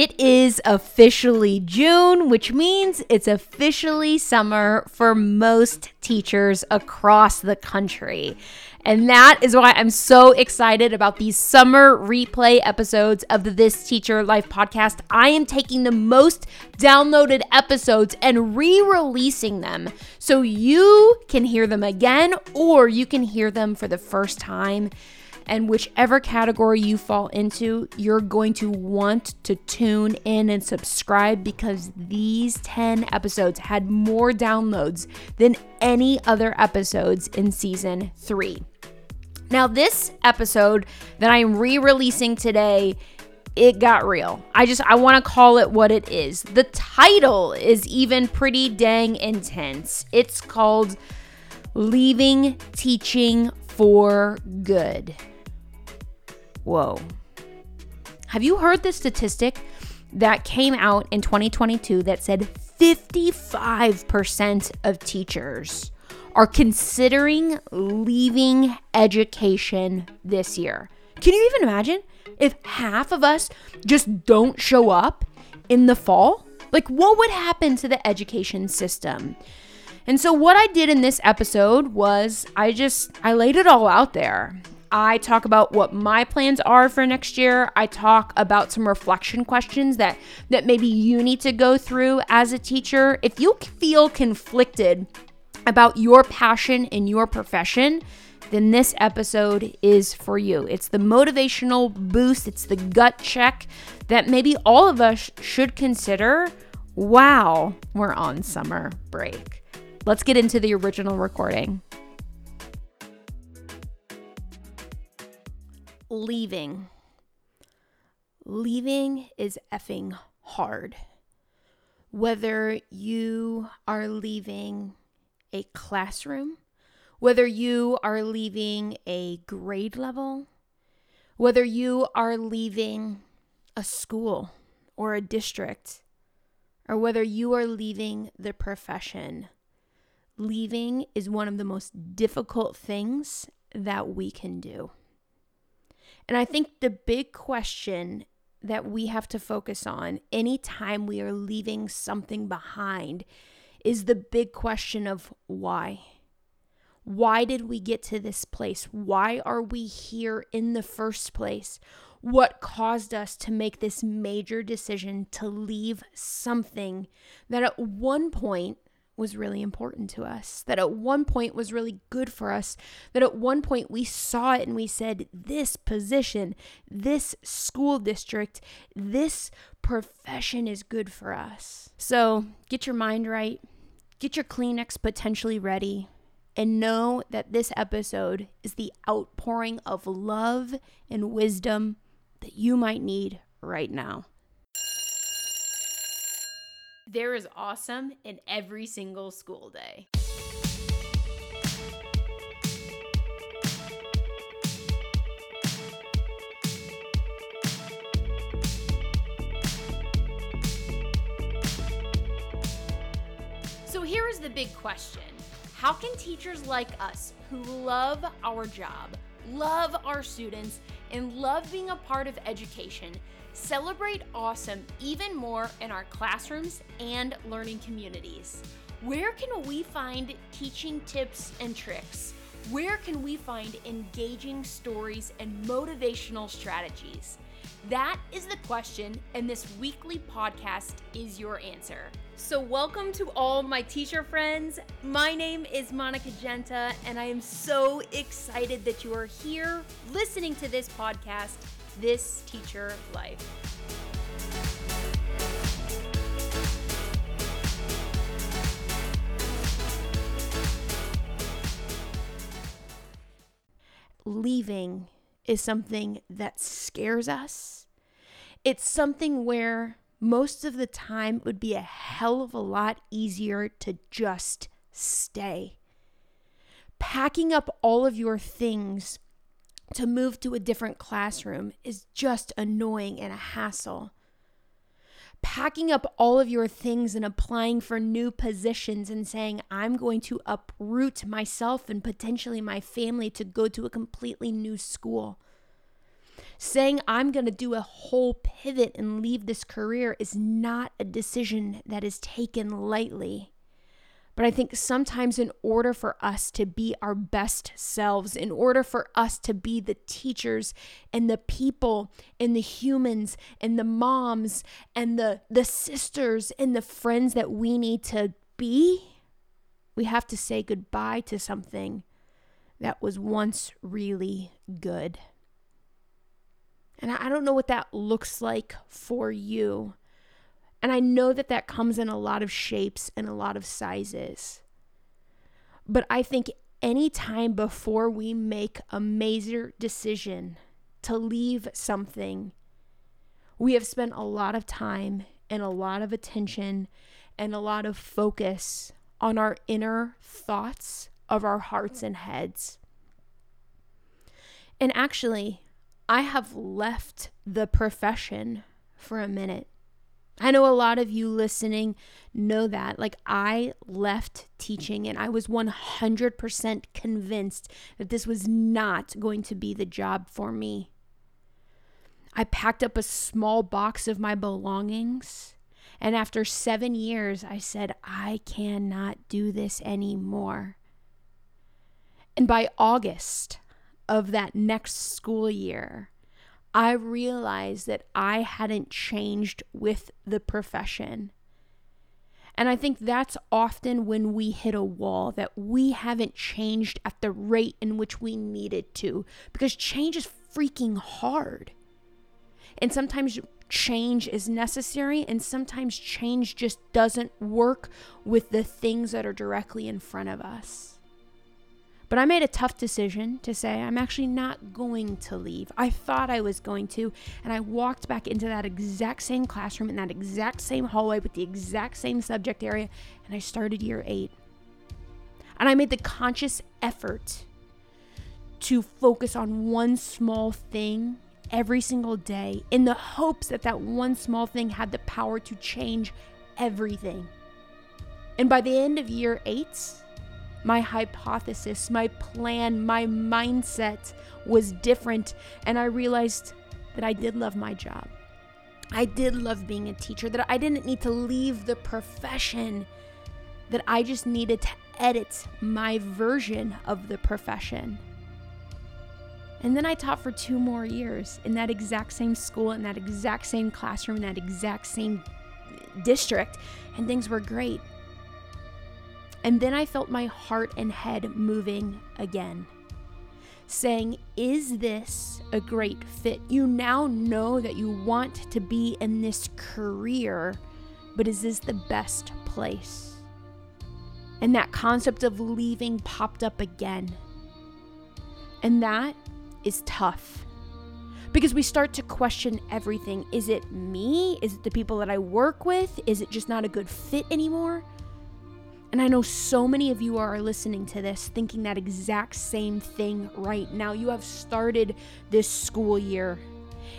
It is officially June, which means it's officially summer for most teachers across the country. And that is why I'm so excited about these summer replay episodes of the This Teacher Life podcast. I am taking the most downloaded episodes and re releasing them so you can hear them again or you can hear them for the first time. And whichever category you fall into, you're going to want to tune in and subscribe because these 10 episodes had more downloads than any other episodes in season three. Now, this episode that I'm re releasing today it got real. I just I want to call it what it is. The title is even pretty dang intense. It's called Leaving Teaching for Good. Whoa. Have you heard the statistic that came out in 2022 that said 55% of teachers are considering leaving education this year? Can you even imagine if half of us just don't show up in the fall? Like, what would happen to the education system? And so, what I did in this episode was I just I laid it all out there. I talk about what my plans are for next year. I talk about some reflection questions that that maybe you need to go through as a teacher. If you feel conflicted about your passion in your profession, then this episode is for you. It's the motivational boost, it's the gut check that maybe all of us should consider while we're on summer break. Let's get into the original recording. Leaving. Leaving is effing hard. Whether you are leaving a classroom, whether you are leaving a grade level, whether you are leaving a school or a district, or whether you are leaving the profession, leaving is one of the most difficult things that we can do. And I think the big question that we have to focus on anytime we are leaving something behind is the big question of why. Why did we get to this place? Why are we here in the first place? What caused us to make this major decision to leave something that at one point was really important to us, that at one point was really good for us, that at one point we saw it and we said, This position, this school district, this profession is good for us. So get your mind right, get your Kleenex potentially ready, and know that this episode is the outpouring of love and wisdom that you might need right now. There is awesome in every single school day. So here is the big question How can teachers like us who love our job, love our students, and love being a part of education celebrate awesome even more in our classrooms and learning communities. Where can we find teaching tips and tricks? Where can we find engaging stories and motivational strategies? That is the question, and this weekly podcast is your answer. So, welcome to all my teacher friends. My name is Monica Genta, and I am so excited that you are here listening to this podcast this teacher life. Leaving is something that scares us. It's something where most of the time it would be a hell of a lot easier to just stay. Packing up all of your things to move to a different classroom is just annoying and a hassle. Packing up all of your things and applying for new positions and saying, I'm going to uproot myself and potentially my family to go to a completely new school. Saying I'm going to do a whole pivot and leave this career is not a decision that is taken lightly. But I think sometimes, in order for us to be our best selves, in order for us to be the teachers and the people and the humans and the moms and the, the sisters and the friends that we need to be, we have to say goodbye to something that was once really good. And I don't know what that looks like for you. And I know that that comes in a lot of shapes and a lot of sizes. But I think any time before we make a major decision to leave something, we have spent a lot of time and a lot of attention and a lot of focus on our inner thoughts of our hearts and heads. And actually, I have left the profession for a minute. I know a lot of you listening know that. Like, I left teaching and I was 100% convinced that this was not going to be the job for me. I packed up a small box of my belongings. And after seven years, I said, I cannot do this anymore. And by August of that next school year, I realized that I hadn't changed with the profession. And I think that's often when we hit a wall that we haven't changed at the rate in which we needed to because change is freaking hard. And sometimes change is necessary, and sometimes change just doesn't work with the things that are directly in front of us. But I made a tough decision to say, I'm actually not going to leave. I thought I was going to. And I walked back into that exact same classroom in that exact same hallway with the exact same subject area. And I started year eight. And I made the conscious effort to focus on one small thing every single day in the hopes that that one small thing had the power to change everything. And by the end of year eight, my hypothesis, my plan, my mindset was different. And I realized that I did love my job. I did love being a teacher, that I didn't need to leave the profession, that I just needed to edit my version of the profession. And then I taught for two more years in that exact same school, in that exact same classroom, in that exact same district, and things were great. And then I felt my heart and head moving again, saying, Is this a great fit? You now know that you want to be in this career, but is this the best place? And that concept of leaving popped up again. And that is tough because we start to question everything. Is it me? Is it the people that I work with? Is it just not a good fit anymore? And I know so many of you are listening to this thinking that exact same thing right now. You have started this school year,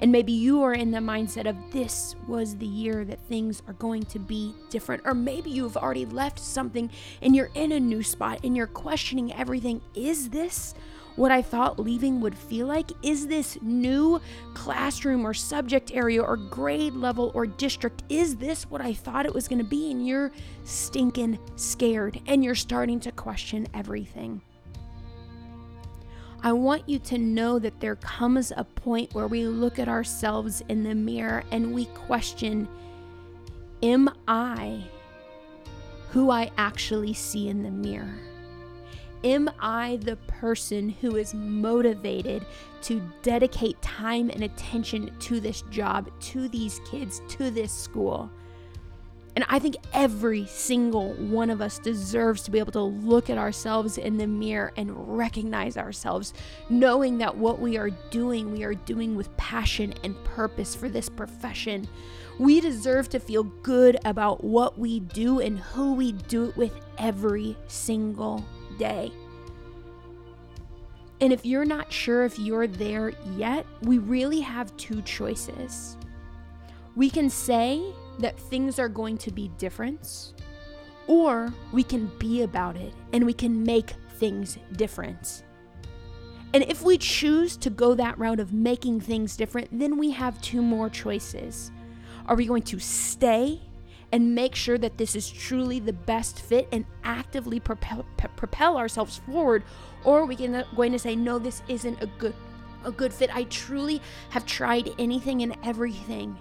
and maybe you are in the mindset of this was the year that things are going to be different. Or maybe you've already left something and you're in a new spot and you're questioning everything. Is this what I thought leaving would feel like? Is this new classroom or subject area or grade level or district? Is this what I thought it was going to be? And you're stinking scared and you're starting to question everything. I want you to know that there comes a point where we look at ourselves in the mirror and we question Am I who I actually see in the mirror? Am I the person who is motivated to dedicate time and attention to this job, to these kids, to this school? And I think every single one of us deserves to be able to look at ourselves in the mirror and recognize ourselves, knowing that what we are doing, we are doing with passion and purpose for this profession. We deserve to feel good about what we do and who we do it with every single day. And if you're not sure if you're there yet, we really have two choices. We can say that things are going to be different, or we can be about it and we can make things different. And if we choose to go that route of making things different, then we have two more choices. Are we going to stay and make sure that this is truly the best fit and actively propel, propel ourselves forward? Or are we uh, going to say, no, this isn't a good, a good fit? I truly have tried anything and everything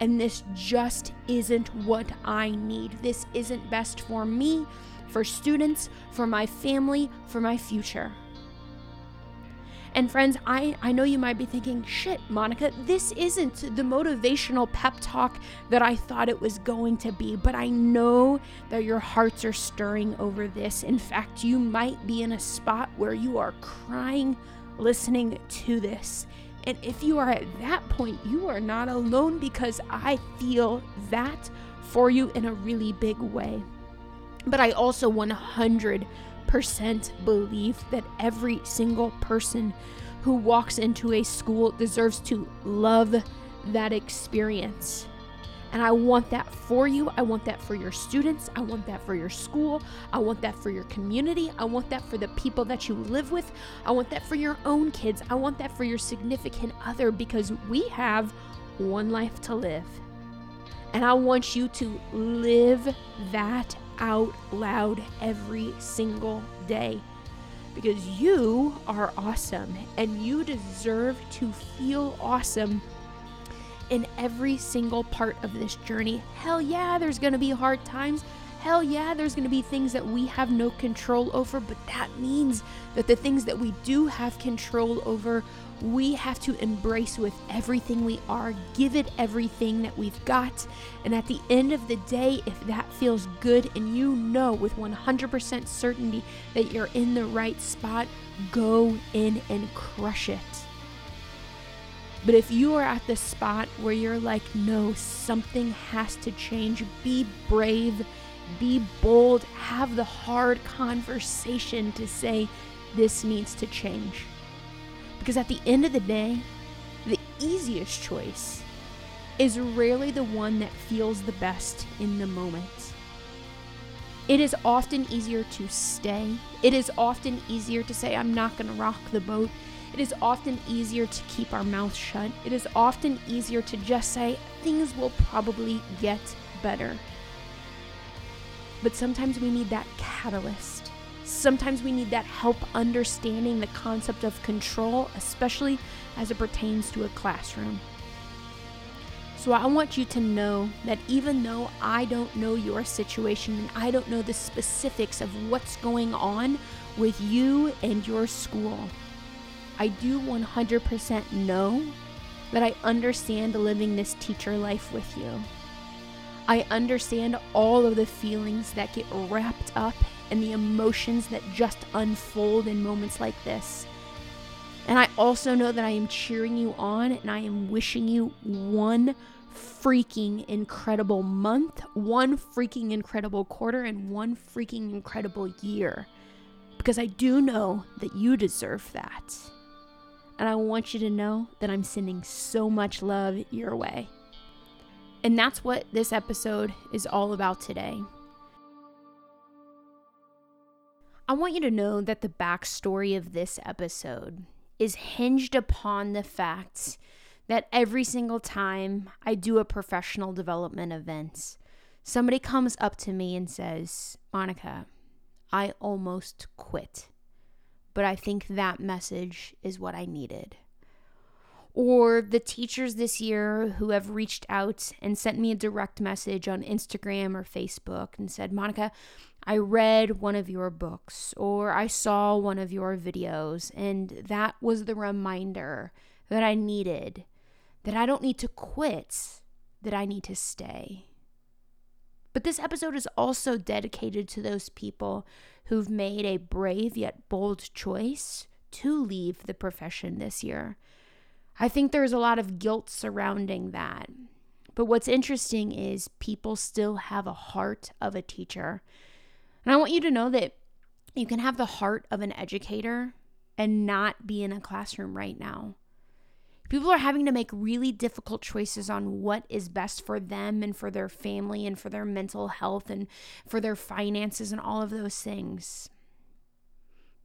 and this just isn't what I need. This isn't best for me, for students, for my family, for my future. And friends, I, I know you might be thinking, shit, Monica, this isn't the motivational pep talk that I thought it was going to be, but I know that your hearts are stirring over this. In fact, you might be in a spot where you are crying listening to this. And if you are at that point, you are not alone because I feel that for you in a really big way. But I also 100% believe that every single person who walks into a school deserves to love that experience. And I want that for you. I want that for your students. I want that for your school. I want that for your community. I want that for the people that you live with. I want that for your own kids. I want that for your significant other because we have one life to live. And I want you to live that out loud every single day because you are awesome and you deserve to feel awesome in every single part of this journey. Hell yeah, there's to be hard times. Hell yeah, there's going to be things that we have no control over, but that means that the things that we do have control over, we have to embrace with everything we are, give it everything that we've got. And at the end of the day, if that feels good and you know with 100% certainty that you're in the right spot, go in and crush it. But if you are at the spot where you're like, no, something has to change, be brave, be bold, have the hard conversation to say, this needs to change. Because at the end of the day, the easiest choice is rarely the one that feels the best in the moment. It is often easier to stay. It is often easier to say, I'm not going to rock the boat. It is often easier to keep our mouth shut. It is often easier to just say, things will probably get better. But sometimes we need that catalyst. Sometimes we need that help understanding the concept of control, especially as it pertains to a classroom. So I want you to know that even though I don't know your situation and I don't know the specifics of what's going on with you and your school, I do 100% know that I understand living this teacher life with you. I understand all of the feelings that get wrapped up and the emotions that just unfold in moments like this. And I also know that I am cheering you on and I am wishing you one freaking incredible month, one freaking incredible quarter, and one freaking incredible year. Because I do know that you deserve that. And I want you to know that I'm sending so much love your way. And that's what this episode is all about today. I want you to know that the backstory of this episode is hinged upon the fact that every single time I do a professional development event, somebody comes up to me and says, Monica, I almost quit but I think that message is what I needed. Or the teachers this year who have reached out and sent me a direct message on Instagram or Facebook and said, Monica, I read one of your books or I saw one of your videos, and that was the reminder that I needed that I don't need to quit, that I need to stay. But this episode is also dedicated to those people who've made a brave yet bold choice to leave the profession this year. I think there's a lot of guilt surrounding that. But what's interesting is people still have a heart of a teacher. And I want you to know that you can have the heart of an educator and not be in a classroom right now. People are having to make really difficult choices on what is best for them and for their family and for their mental health and for their finances and all of those things.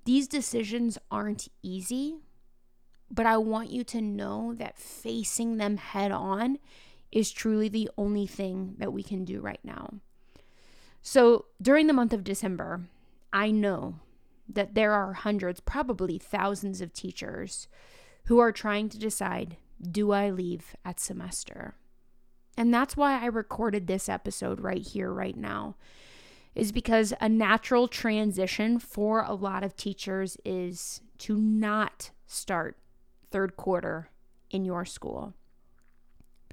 These decisions aren't easy, but I want you to know that facing them head on is truly the only thing that we can do right now. So during the month of December, I know that there are hundreds, probably thousands of teachers who are trying to decide do I leave at semester? And that's why I recorded this episode right here, right now, is because a natural transition for a lot of teachers is to not start third quarter in your school.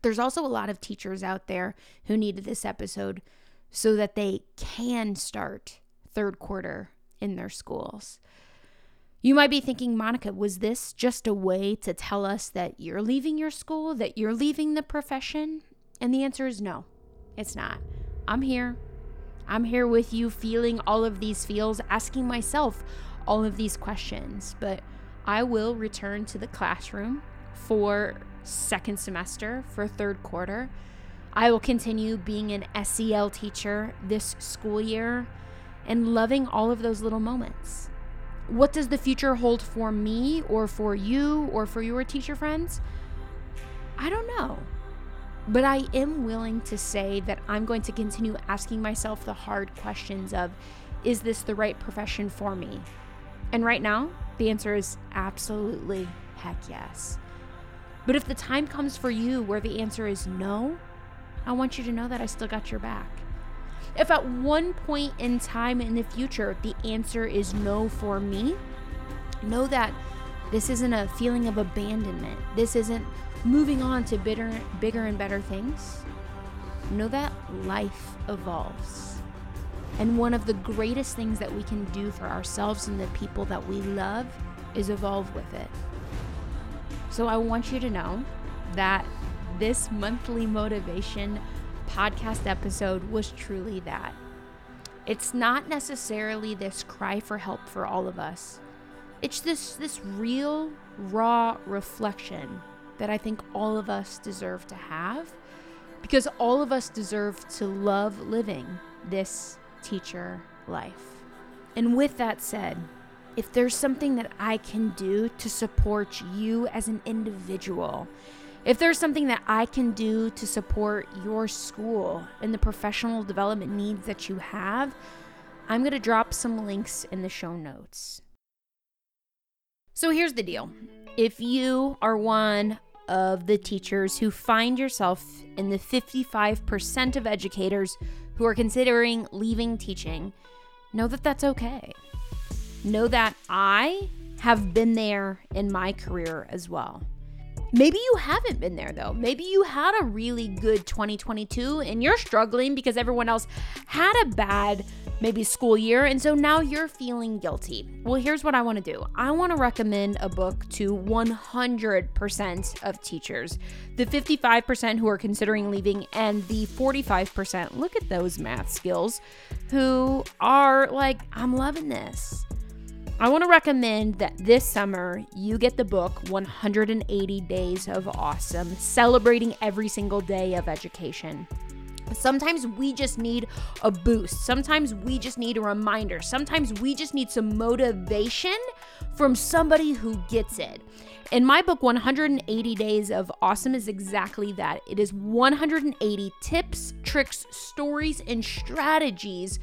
There's also a lot of teachers out there who needed this episode so that they can start third quarter in their schools. You might be thinking, Monica, was this just a way to tell us that you're leaving your school, that you're leaving the profession? And the answer is no, it's not. I'm here. I'm here with you, feeling all of these feels, asking myself all of these questions. But I will return to the classroom for second semester, for third quarter. I will continue being an SEL teacher this school year and loving all of those little moments. What does the future hold for me or for you or for your teacher friends? I don't know. But I am willing to say that I'm going to continue asking myself the hard questions of is this the right profession for me? And right now, the answer is absolutely heck yes. But if the time comes for you where the answer is no, I want you to know that I still got your back. If at one point in time in the future the answer is no for me, know that this isn't a feeling of abandonment. This isn't moving on to bigger, bigger and better things. Know that life evolves. And one of the greatest things that we can do for ourselves and the people that we love is evolve with it. So I want you to know that this monthly motivation podcast episode was truly that. It's not necessarily this cry for help for all of us. It's this this real raw reflection that I think all of us deserve to have because all of us deserve to love living this teacher life. And with that said, if there's something that I can do to support you as an individual, if there's something that I can do to support your school and the professional development needs that you have, I'm going to drop some links in the show notes. So here's the deal if you are one of the teachers who find yourself in the 55% of educators who are considering leaving teaching, know that that's okay. Know that I have been there in my career as well. Maybe you haven't been there though. Maybe you had a really good 2022 and you're struggling because everyone else had a bad maybe school year and so now you're feeling guilty. Well, here's what I want to do. I want to recommend a book to 100% of teachers. The 55% who are considering leaving and the 45%, look at those math skills, who are like I'm loving this. I want to recommend that this summer you get the book 180 Days of Awesome, celebrating every single day of education. Sometimes we just need a boost. Sometimes we just need a reminder. Sometimes we just need some motivation from somebody who gets it. In my book, 180 Days of Awesome is exactly that. It is 180 tips, tricks, stories, and strategies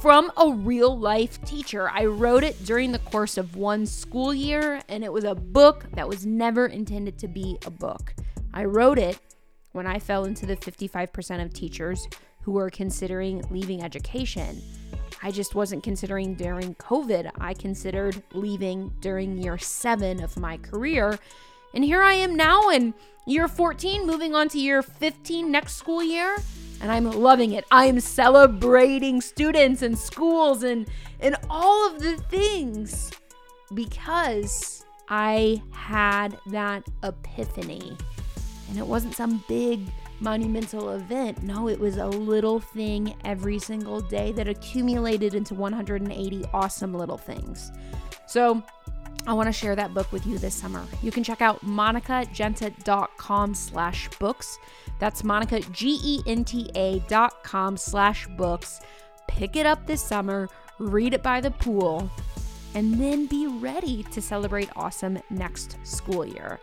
from a real life teacher. I wrote it during the course of one school year, and it was a book that was never intended to be a book. I wrote it when I fell into the 55% of teachers who were considering leaving education. I just wasn't considering during COVID. I considered leaving during year seven of my career. And here I am now in year 14, moving on to year 15 next school year and I'm loving it. I am celebrating students and schools and and all of the things because I had that epiphany. And it wasn't some big monumental event. No, it was a little thing every single day that accumulated into 180 awesome little things. So, I want to share that book with you this summer. You can check out monicagenta.com slash books. That's Monica, G-E-N-T-A dot com slash books. Pick it up this summer, read it by the pool, and then be ready to celebrate awesome next school year.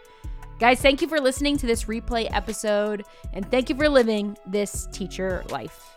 Guys, thank you for listening to this replay episode and thank you for living this teacher life.